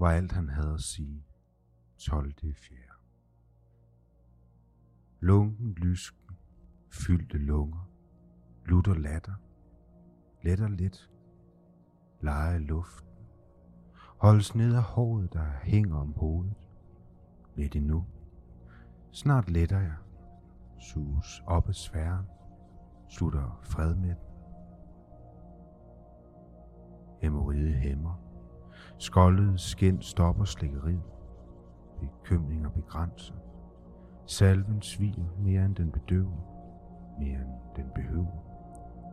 var alt han havde at sige 12. fjerde. Lunken lysken, fyldte lunger, lutter latter, letter lidt, lege luften, holdes ned af håret, der hænger om hovedet, lidt endnu. Snart letter jeg, sus op ad sværen, slutter fred med den. Hemoride hæmmer, skoldet skin stopper slikkeriet, bekymringer begrænser, salven sviger mere end den bedøver, mere end den behøver.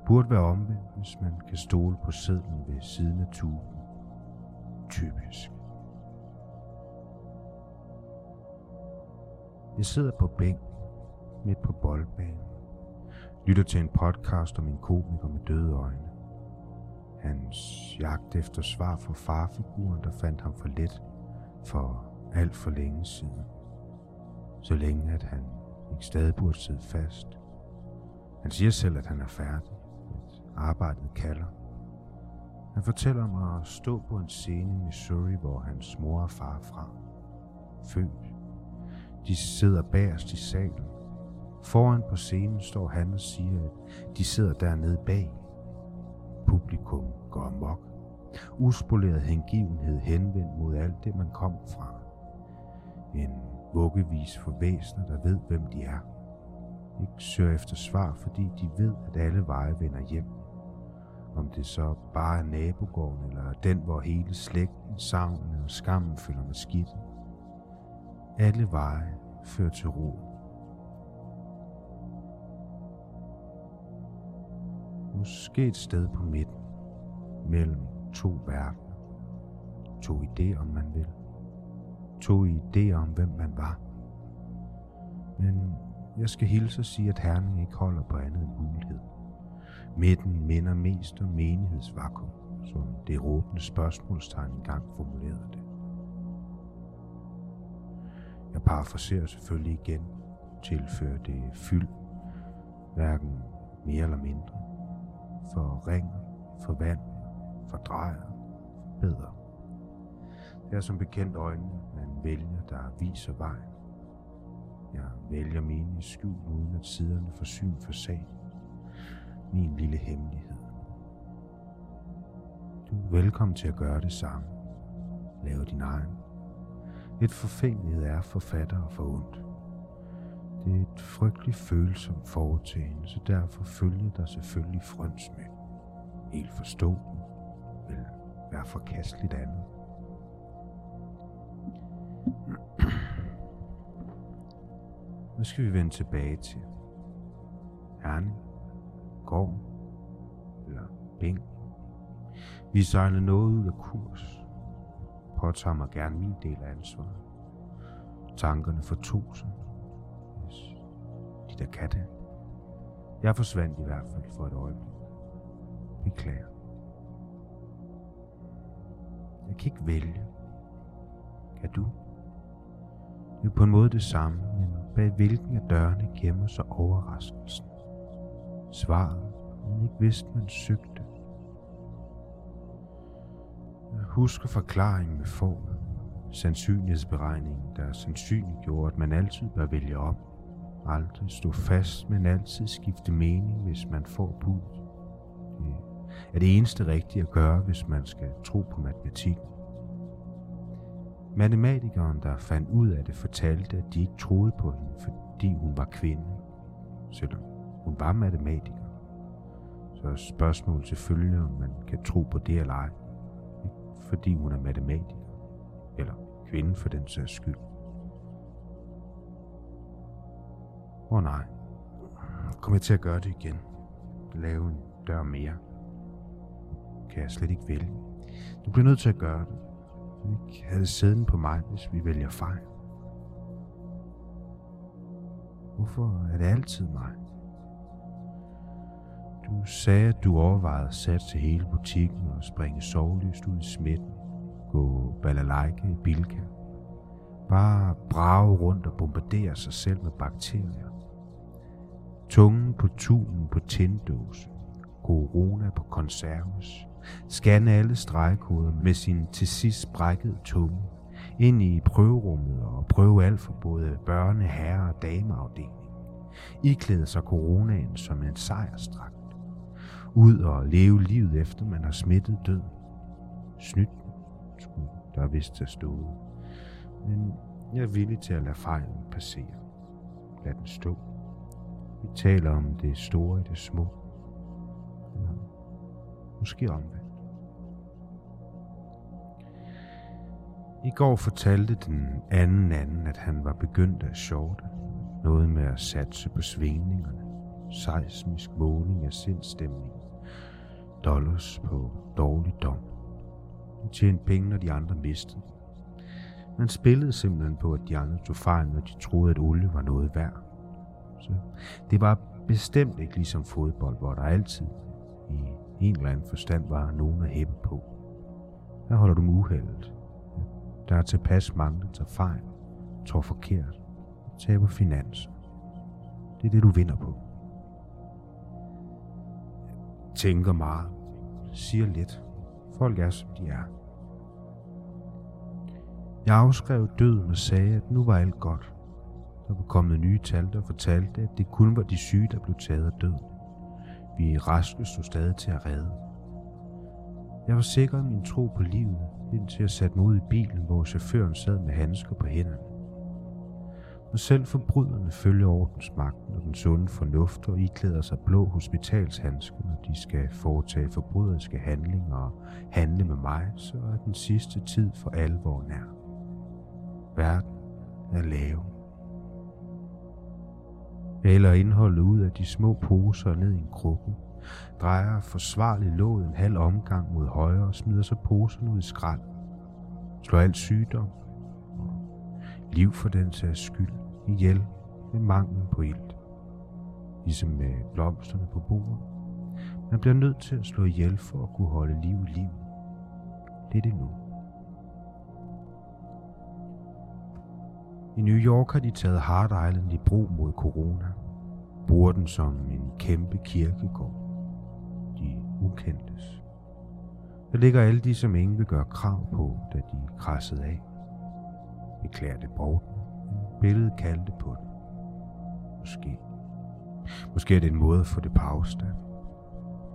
Burde være omvendt, hvis man kan stole på sædlen ved siden af tuben. Typisk. Jeg sidder på bænken midt på boldbanen. Lytter til en podcast om en komiker med døde øjne. Hans jagt efter svar for farfiguren, der fandt ham for let for alt for længe siden. Så længe, at han ikke stadig burde sidde fast. Han siger selv, at han er færdig. At arbejdet kalder. Han fortæller om at stå på en scene i Missouri, hvor hans mor og far er fra. Født. De sidder bagerst i salen. Foran på scenen står han og siger, at de sidder dernede bag. Publikum går amok. Uspoleret hengivenhed henvendt mod alt det, man kom fra. En vuggevis for væsener, der ved, hvem de er. Ikke søger efter svar, fordi de ved, at alle veje vender hjem. Om det så bare er nabogården, eller den, hvor hele slægten, savnen og skammen følger med skidt. Alle veje fører til ro. Måske et sted på midten, mellem to verdener. To idéer, om man vil. To idéer om, hvem man var. Men jeg skal hilse og sige, at Herning ikke holder på andet end mulighed. Midten minder mest om menighedsvakuum, som det råbende spørgsmålstegn engang formulerede det. Jeg parafraserer selvfølgelig igen, tilfører det fyld, hverken mere eller mindre, for ring, for vand, for bedre. Det er som bekendt øjnene, man vælger, der viser vejen. Jeg vælger mine i skjul, uden at siderne får syn for sagen. Min lille hemmelighed. Du er velkommen til at gøre det samme. Lave din egen. Et forfængelighed er forfatter og for ondt. Det er et frygteligt følsomt foretagende, så derfor følger der selvfølgelig frøns med. Helt forståeligt vil være forkasteligt andet. Nu skal vi vende tilbage til Herning, Gård eller Bing. Vi sejler noget ud af kurs. Påtager mig gerne min del af ansvaret. Tankerne fortog sig, der kan det. Jeg forsvandt i hvert fald for et øjeblik. Beklager. Jeg kan ikke vælge. Kan du? Det er på en måde det samme, men bag hvilken af dørene gemmer sig overraskelsen. Svaret, man ikke vidste, man søgte. Jeg husker forklaringen med formen. Sandsynlighedsberegningen, der sandsynliggjorde, at man altid bør vælge om. Aldrig stå fast, men altid skifte mening, hvis man får bud. Det er det eneste rigtige at gøre, hvis man skal tro på matematik. Matematikeren, der fandt ud af det, fortalte, at de ikke troede på hende, fordi hun var kvinde, selvom hun var matematiker. Så er spørgsmålet selvfølgelig, om man kan tro på det eller ej. Ikke fordi hun er matematiker, eller kvinde for den sags skyld. Åh oh, nej, kommer jeg til at gøre det igen? Lave en dør mere? Kan jeg slet ikke vælge? Du bliver nødt til at gøre det ikke havde sæden på mig, hvis vi vælger fejl. Hvorfor er det altid mig? Du sagde, at du overvejede at satse hele butikken og springe sovløst ud i smitten. Gå balalaika i bilka. Bare brage rundt og bombardere sig selv med bakterier. Tungen på tunen på tinddåse. Corona på konserves. scanne alle stregkoder med sin til sidst brækkede tunge, ind i prøverummet og prøve alt for både børne-, herre- og dameafdeling. klæder sig coronaen som en sejrstrakt. Ud og leve livet efter man har smittet død. Snydt skulle der vist have stået. Men jeg er villig til at lade fejlen passere. Lad den stå. Vi taler om det store i det små. Eller måske omvendt. I går fortalte den anden anden, at han var begyndt at shorte. Noget med at satse på svingningerne. Seismisk måling af sindstemningen. Dollars på dårlig dom. Han tjente penge, når de andre mistede. Man spillede simpelthen på, at de andre tog fejl, når de troede, at olie var noget værd. Så det var bestemt ikke ligesom fodbold, hvor der altid i en eller anden forstand var nogen at hæppe på. Her holder du uheldet. Der er tilpas mange, der tager fejl, tror forkert, taber finanser. Det er det, du vinder på. Tænker meget, siger lidt. Folk er, som de er. Jeg afskrev døden og sagde, at nu var alt godt. Der var kommet nye tal, der fortalte, at det kun var de syge, der blev taget af døden. Vi raske stod stadig til at redde. Jeg var sikker min tro på livet, indtil jeg satte mig ud i bilen, hvor chaufføren sad med handsker på hænderne. Når selv forbryderne følger ordensmagten og den sunde fornuft og iklæder sig blå hospitalshandsker, når de skal foretage forbryderiske handlinger og handle med mig, så er den sidste tid for alvor nær. Verden er lavet. Hælder indholdet ud af de små poser ned i en krukke, drejer forsvarligt låget en halv omgang mod højre og smider så poserne ud i skrald. Slår alt sygdom og liv for den sags skyld ihjel med manglen på ilt. Ligesom med blomsterne på bordet. Man bliver nødt til at slå ihjel for at kunne holde liv i liv. Det er det nu. I New York har de taget Hard Island i brug mod corona. Bruger den som en kæmpe kirkegård. De ukendtes. Der ligger alle de, som ingen vil gøre krav på, da de krassede af. Beklager det bort. Billedet kaldte på det. Måske. Måske er det en måde at få det på afstand.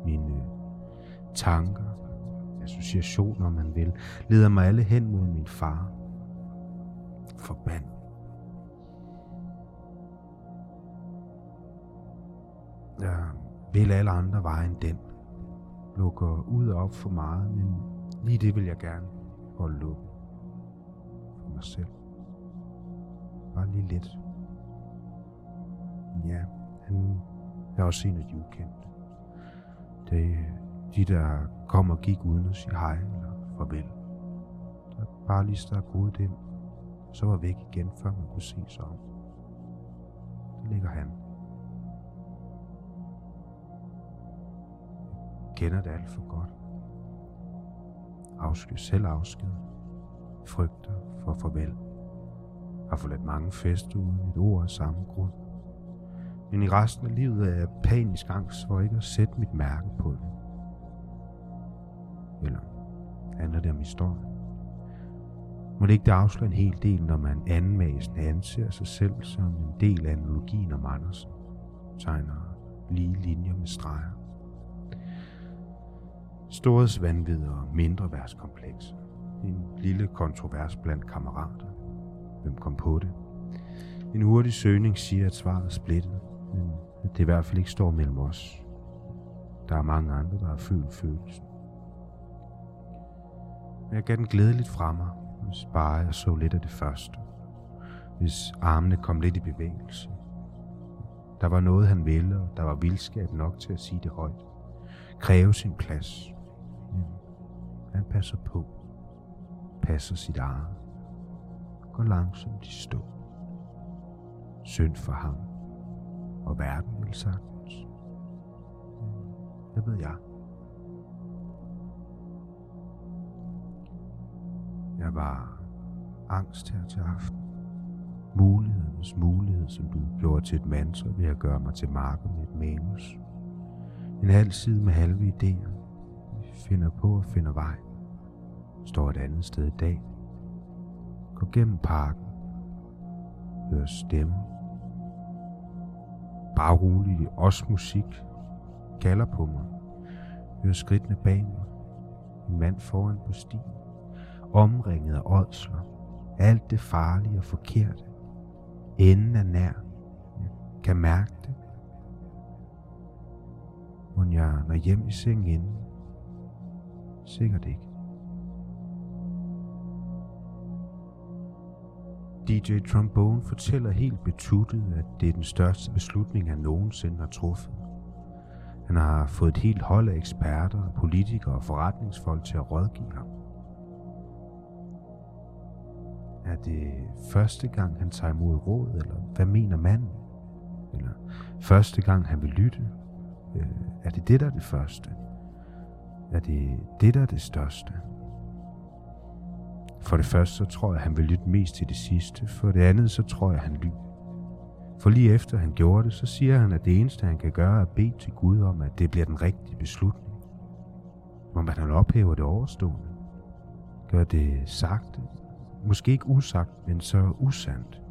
Mine tanker, associationer, man vil, leder mig alle hen mod min far. Forbandet. Der vil alle andre veje end den. Lukker ud og op for meget, men lige det vil jeg gerne holde lukket. For mig selv. Bare lige lidt. Ja, han er også en af de ukendte. Det er de, der kom og gik uden at sige hej eller farvel. Der bare lige stak hovedet ind, og så var væk igen, før man kunne se sig om. Der ligger han. Kender det alt for godt. Afsky selv afsked. Frygter for farvel. Har forladt mange fester uden et ord af samme grund. Men i resten af livet er jeg panisk angst for ikke at sætte mit mærke på det. Eller handler det om historien? Må det ikke det afsløre en hel del, når man anmæsende anser sig selv som en del af analogien om Andersen? Tegner lige linjer med streger. Storhedsvandvid og mindre værtskompleks. En lille kontrovers blandt kammerater. Hvem kom på det? En hurtig søgning siger, at svaret er splittet, men at det i hvert fald ikke står mellem os. Der er mange andre, der har følt følelsen. Men jeg gav den glædeligt fra mig, hvis bare jeg så lidt af det første. Hvis armene kom lidt i bevægelse. Der var noget, han ville, og der var vildskab nok til at sige det højt. Kræve sin plads. Han passer på. Passer sit eget. Går langsomt i stå. Synd for ham. Og verden vil sagtens. Det ved jeg. Jeg var angst her til aften. Mulighedernes mulighed, som du gjorde til et mantra ved at gøre mig til marken med et manus. En halv side med halve idéer finder på at finde vej. Står et andet sted i dag. Går gennem parken. Hører stemmer. Bare roligt, også musik. Kalder på mig. Hører skridtene bag mig. En mand foran på stien. Omringet af ådsler. Alt det farlige og forkerte. Enden er nær. Jeg kan mærke det. Må jeg når hjem i seng inden? Sikkert ikke. DJ Trombone fortæller helt betuttet, at det er den største beslutning, han nogensinde har truffet. Han har fået et helt hold af eksperter, politikere og forretningsfolk til at rådgive ham. Er det første gang, han tager imod råd, eller hvad mener manden? Eller første gang, han vil lytte? Øh, er det det, der er det første? Er det det, der er det største? For det første, så tror jeg, han vil lytte mest til det sidste. For det andet, så tror jeg, han lytter. For lige efter han gjorde det, så siger han, at det eneste, han kan gøre, er at bede til Gud om, at det bliver den rigtige beslutning. Om at han ophæver det overstående. Gør det sagte. Måske ikke usagt, men så usandt.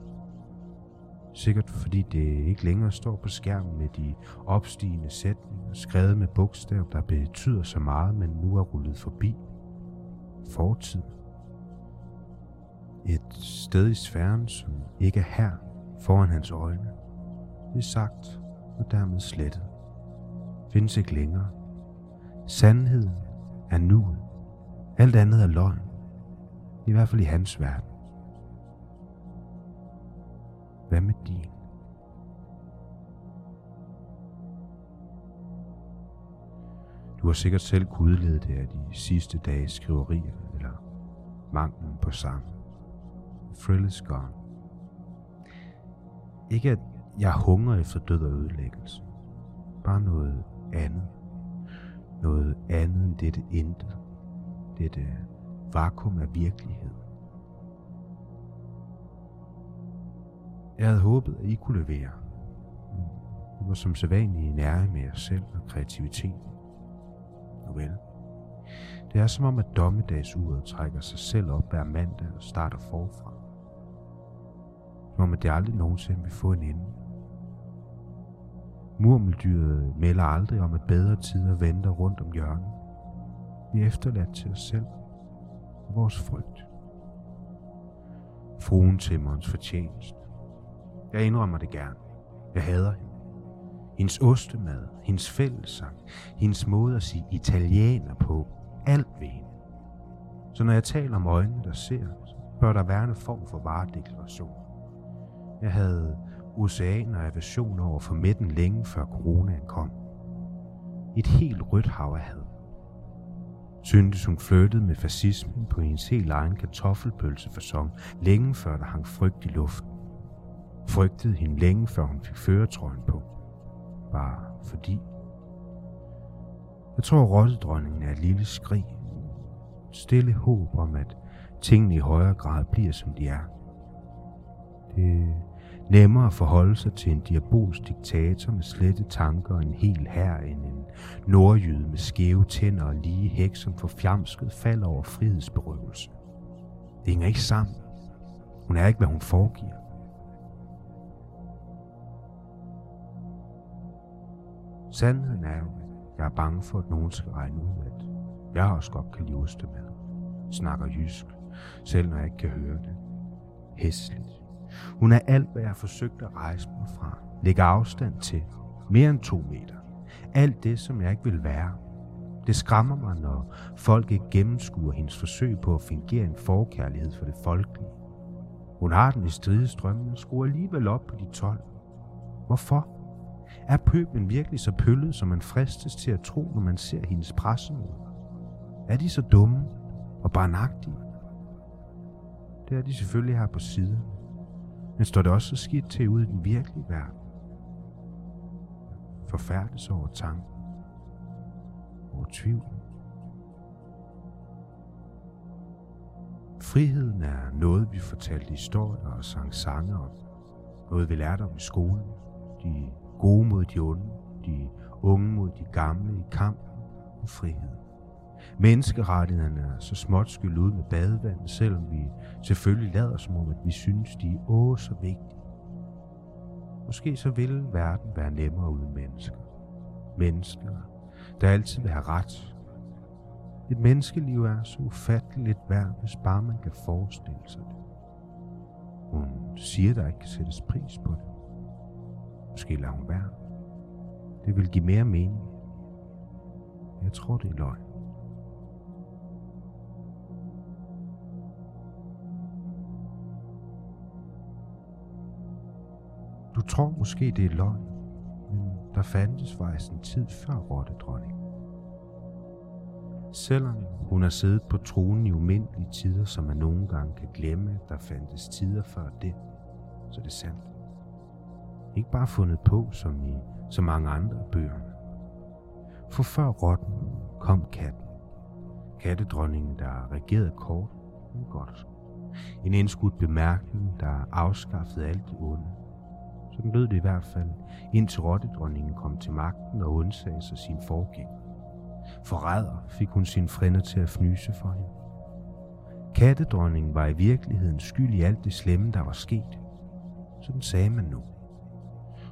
Sikkert fordi det ikke længere står på skærmen med de opstigende sætninger, skrevet med bogstaver, der betyder så meget, men nu er rullet forbi. Fortid. Et sted i sfæren, som ikke er her foran hans øjne. Det er sagt og dermed slettet. Findes ikke længere. Sandheden er nuet. Alt andet er løgn. I hvert fald i hans verden. Hvad med din? Du har sikkert selv kunne udlede det af de sidste dages skriverier, eller manglen på sang. Thrill is gone. Ikke at jeg hunger efter død og ødelæggelse. Bare noget andet. Noget andet end dette intet. Dette vakuum af virkelighed. Jeg havde håbet, at I kunne levere. Det var som sædvanligt nære med jer selv og kreativitet. Nu vel. Det er som om, at dommedagsuret trækker sig selv op hver mandag og starter forfra. Som om, at det aldrig nogensinde vil få en ende. Murmeldyret melder aldrig om, at bedre tider venter rundt om hjørnet. Vi er efterladt til os selv og vores frygt. Fruen Timmerens fortjeneste. Jeg indrømmer det gerne. Jeg hader hende. Hendes ostemad, hendes fællessang, hendes måde at sige italiener på, alt ved hende. Så når jeg taler om øjnene, der ser, bør der være en form for varedeklaration. Jeg havde oceaner af aversion over for midten længe før coronaen kom. Et helt rødt hav af had. Syntes hun flyttede med fascismen på hendes helt egen kartoffelpølsefasong, længe før der hang frygt i luften. Frygtede hende længe før hun fik føretrøjen på. Bare fordi. Jeg tror, rottedronningen er et lille skrig. Et stille håb om, at tingene i højere grad bliver, som de er. Det er nemmere at forholde sig til en diabolsk diktator med slette tanker og en hel her end en nordjyde med skæve tænder og lige hæk, som for fjamsket falder over frihedsberøvelse. Det hænger ikke sammen. Hun er ikke, hvad hun foregiver. Sandheden er jo, at jeg er bange for, at nogen skal regne ud, at jeg også godt kan lide ostemad. Snakker jysk, selv når jeg ikke kan høre det. Hæsligt. Hun er alt, hvad jeg har forsøgt at rejse mig fra. Lægge afstand til. Mere end to meter. Alt det, som jeg ikke vil være. Det skræmmer mig, når folk ikke gennemskuer hendes forsøg på at fingere en forkærlighed for det folkelige. Hun har den i stridestrømmen og skruer alligevel op på de 12. Hvorfor? Er pøblen virkelig så pøllet, som man fristes til at tro, når man ser hendes pressemøder? Er de så dumme og barnagtige? Det er de selvfølgelig her på siden. Men står det også så skidt til ude i den virkelige verden? Forfærdes over tanken. Over tvivl. Friheden er noget, vi fortalte historier og sang sange om. Noget, vi lærte om i skolen. De gode mod de onde. De unge mod de gamle i kamp om frihed. Menneskerettighederne er så småt skyllet ud med badevand, selvom vi selvfølgelig lader som om, at vi synes, de er åh så vigtige. Måske så vil verden være nemmere uden mennesker. Mennesker, der altid vil have ret. Et menneskeliv er så ufatteligt værd, hvis bare man kan forestille sig det. Hun siger, der ikke kan sættes pris på det. Måske lader hun være. Det vil give mere mening. Jeg tror, det er løgn. Du tror måske, det er løgn, men der fandtes faktisk en tid før rottedronning. Selvom hun har siddet på tronen i umindelige tider, som man nogle gange kan glemme, at der fandtes tider før det, så det er sandt. Ikke bare fundet på, som i så mange andre bøger. For før rotten kom katten. Kattedronningen, der regerede kort, men godt. En indskudt bemærkning, der afskaffede alt det onde. Sådan lød det i hvert fald, indtil rottedronningen kom til magten og undsagde sig sin forgænger. Forræder fik hun sin frænder til at fnyse for hende. Kattedronningen var i virkeligheden skyld i alt det slemme, der var sket. Sådan sagde man nu.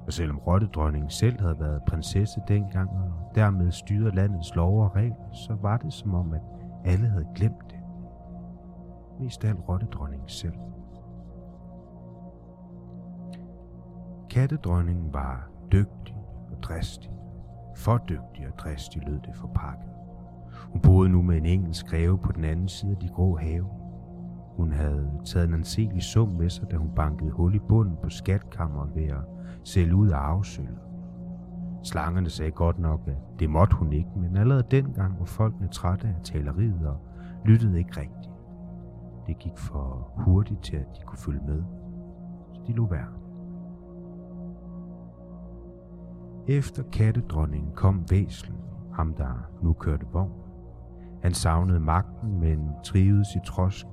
Og selvom rottedronningen selv havde været prinsesse dengang og dermed styrede landets lov og regler, så var det som om, at alle havde glemt det. Mest af alt rottedronningen selv. Kattedronningen var dygtig og dristig. For dygtig og dristig lød det for pakket. Hun boede nu med en engelsk greve på den anden side af de grå have. Hun havde taget en anselig sum med sig, da hun bankede hul i bunden på skatkammeret ved at sælge ud af afsøl. Slangerne sagde godt nok, at det måtte hun ikke, men allerede dengang var folkene trætte af taleriet og lyttede ikke rigtigt. Det gik for hurtigt til, at de kunne følge med, så de lå være. Efter kattedronningen kom væslen, ham der nu kørte vogn. Han savnede magten, men trivedes i trosken.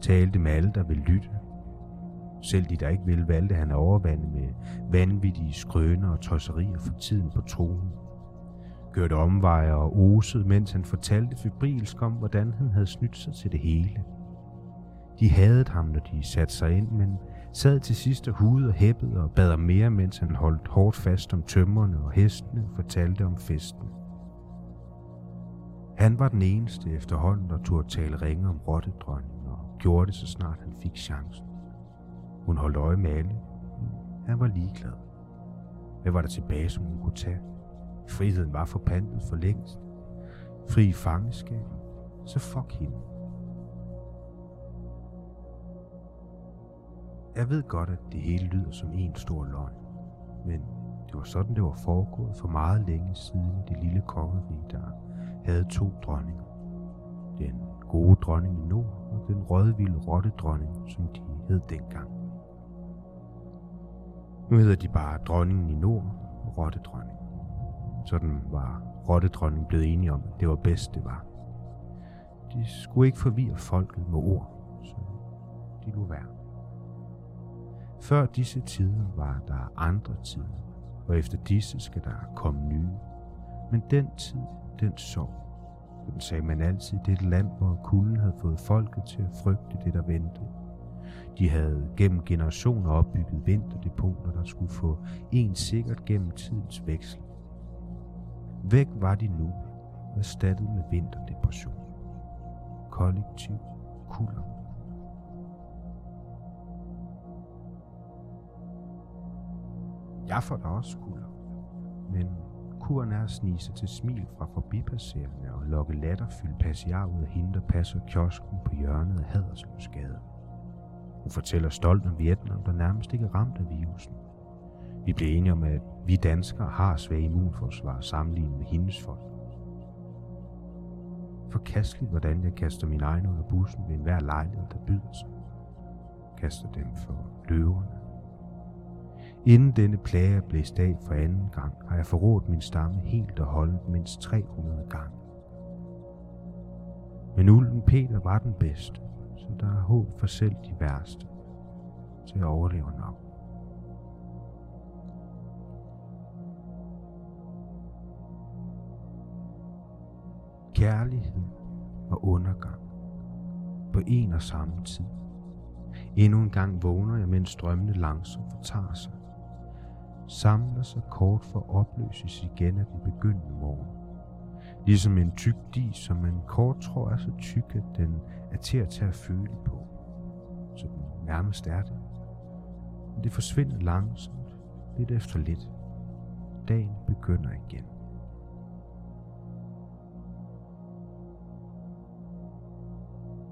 Talte med alle, der ville lytte. Selv de, der ikke ville, valgte han at overvande med vanvittige skrøner og tosserier for tiden på tronen. Kørte omveje og osede, mens han fortalte febrilsk om, hvordan han havde snydt sig til det hele. De hadede ham, når de satte sig ind, men sad til sidst og hudede og hæppede og bad om mere, mens han holdt hårdt fast om tømmerne og hestene og fortalte om festen. Han var den eneste efterhånden, der turde tale ringe om rottedronningen og gjorde det, så snart han fik chancen. Hun holdt øje med alle. Han var ligeglad. Hvad var der tilbage, som hun kunne tage? Friheden var forpandet for længst. Fri fangeskab. Så fuck hende. Jeg ved godt, at det hele lyder som en stor løgn, men det var sådan, det var foregået for meget længe siden det lille kongerige, der havde to dronninger. Den gode dronning i nord og den rødvilde rottedronning, som de hed dengang. Nu hedder de bare dronningen i nord og rottedronning. Sådan var rottedronningen blevet enige om, at det var bedst, det var. De skulle ikke forvirre folket med ord, så de lå være. Før disse tider var der andre tider, og efter disse skal der komme nye. Men den tid, den sov. Den sagde man altid det land, hvor kulden havde fået folket til at frygte det, der ventede. De havde gennem generationer opbygget vinterdepoter, der skulle få en sikkert gennem tidens veksel. Væk var de nu, erstattet med vinterdepression. Kollektiv kulder. Jeg får da også kulder, Men kuren er at snige sig til smil fra forbipasserende og lokke latterfyldt passiar ud af hende, der passer kiosken på hjørnet af Hadersløsgade. Hun fortæller stolt om Vietnam, der nærmest ikke er ramt af virusen. Vi blev enige om, at vi danskere har svag immunforsvar sammenlignet med hendes folk. Forkasteligt, hvordan jeg kaster min egen under bussen ved enhver lejlighed, der byder sig. Kaster dem for løverne, Inden denne plage blev blæst af for anden gang, har jeg forrådt min stamme helt og holdt mindst 300 gange. Men ulden Peter var den bedste, så der er håb for selv de værste til at overleve nok. Kærlighed og undergang på en og samme tid. Endnu en gang vågner jeg, mens drømmene langsomt fortager sig. Samler sig kort for at opløses igen af den begyndende morgen. Ligesom en tyk dis, som man kort tror er så tyk, at den er til at tage at føle på. Så den nærmest er det. Men det forsvinder langsomt, lidt efter lidt. Dagen begynder igen.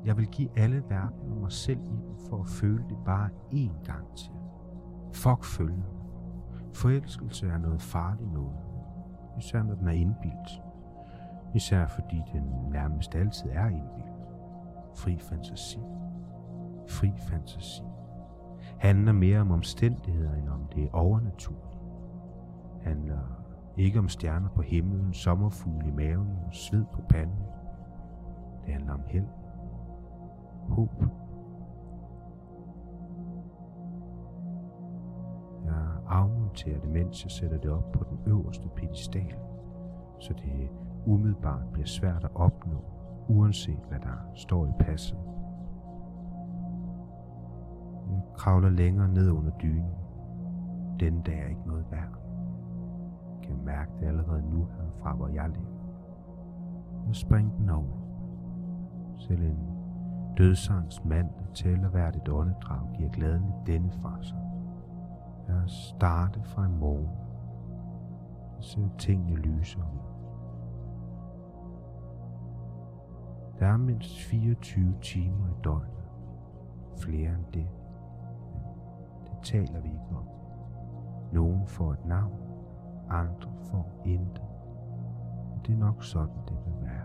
Jeg vil give alle verden og mig selv i dem for at føle det bare én gang til. Fuck følgende. Forelskelse er noget farligt noget. Især når den er indbildt. Især fordi den nærmest altid er indbildt. Fri fantasi. Fri fantasi. Handler mere om omstændigheder, end om det overnaturlige. Handler ikke om stjerner på himlen, sommerfugle i maven og sved på panden. Det handler om held håb. Jeg afmonterer det, mens jeg sætter det op på den øverste pedestal, så det umiddelbart bliver svært at opnå, uanset hvad der står i passet. Hun kravler længere ned under dynen. Den dag er ikke noget værd. Jeg kan mærke det allerede nu herfra, hvor jeg lever. Nu spring den over. Selv en Dødsangs mand, der tæller hvert et åndedrag, giver gladeligt denne fra sig. Jeg starte fra i morgen. Så ser tingene lyse ud. Der er mindst 24 timer i døgnet. Flere end det. Men det taler vi ikke om. Nogen får et navn, andre får intet. Det er nok sådan, det vil være.